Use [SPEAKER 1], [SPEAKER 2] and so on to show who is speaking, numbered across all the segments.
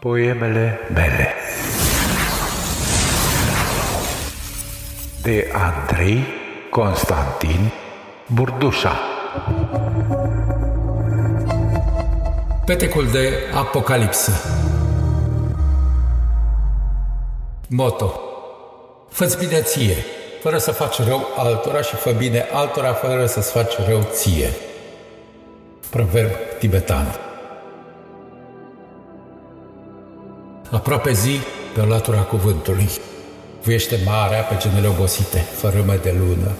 [SPEAKER 1] Poemele mele. De Andrei Constantin Burdușa.
[SPEAKER 2] Petecul de Apocalipsă. Moto. Fă-ți bine ție, fără să faci rău altora și fă bine altora fără să-ți faci rău ție. Proverb tibetan Aproape zi pe o latura cuvântului. Vuiește marea pe genele obosite, fără de lună.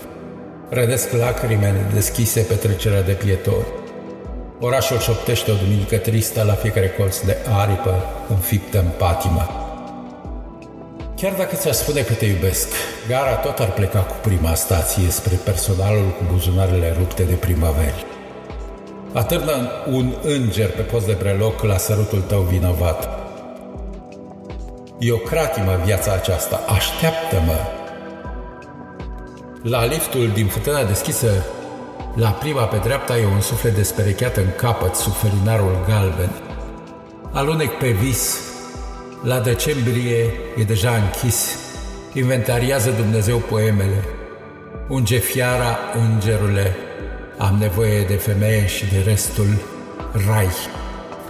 [SPEAKER 2] Rădesc lacrimele deschise pe trecerea de pietori. Orașul șoptește o duminică tristă la fiecare colț de aripă înfiptă în patimă. Chiar dacă ți-aș spune că te iubesc, gara tot ar pleca cu prima stație spre personalul cu buzunarele rupte de primăveri. Atârnă un înger pe post de breloc la sărutul tău vinovat. E o cratimă viața aceasta, așteaptă-mă! La liftul din fântâna deschisă, la prima pe dreapta e un suflet desperecheat în capăt sub felinarul galben. Alunec pe vis, la decembrie e deja închis, inventariază Dumnezeu poemele. Unge fiara, îngerule, am nevoie de femeie și de restul rai.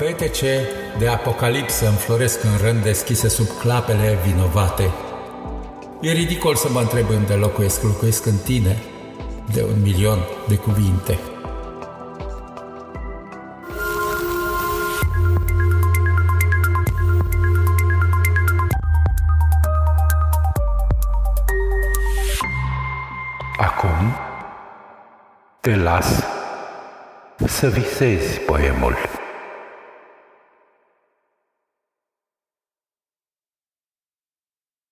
[SPEAKER 2] Petece de apocalipsă înfloresc în rând deschise sub clapele vinovate. E ridicol să mă întreb unde locuiesc, locuiesc în tine, de un milion de cuvinte.
[SPEAKER 1] Acum te las să visezi poemul.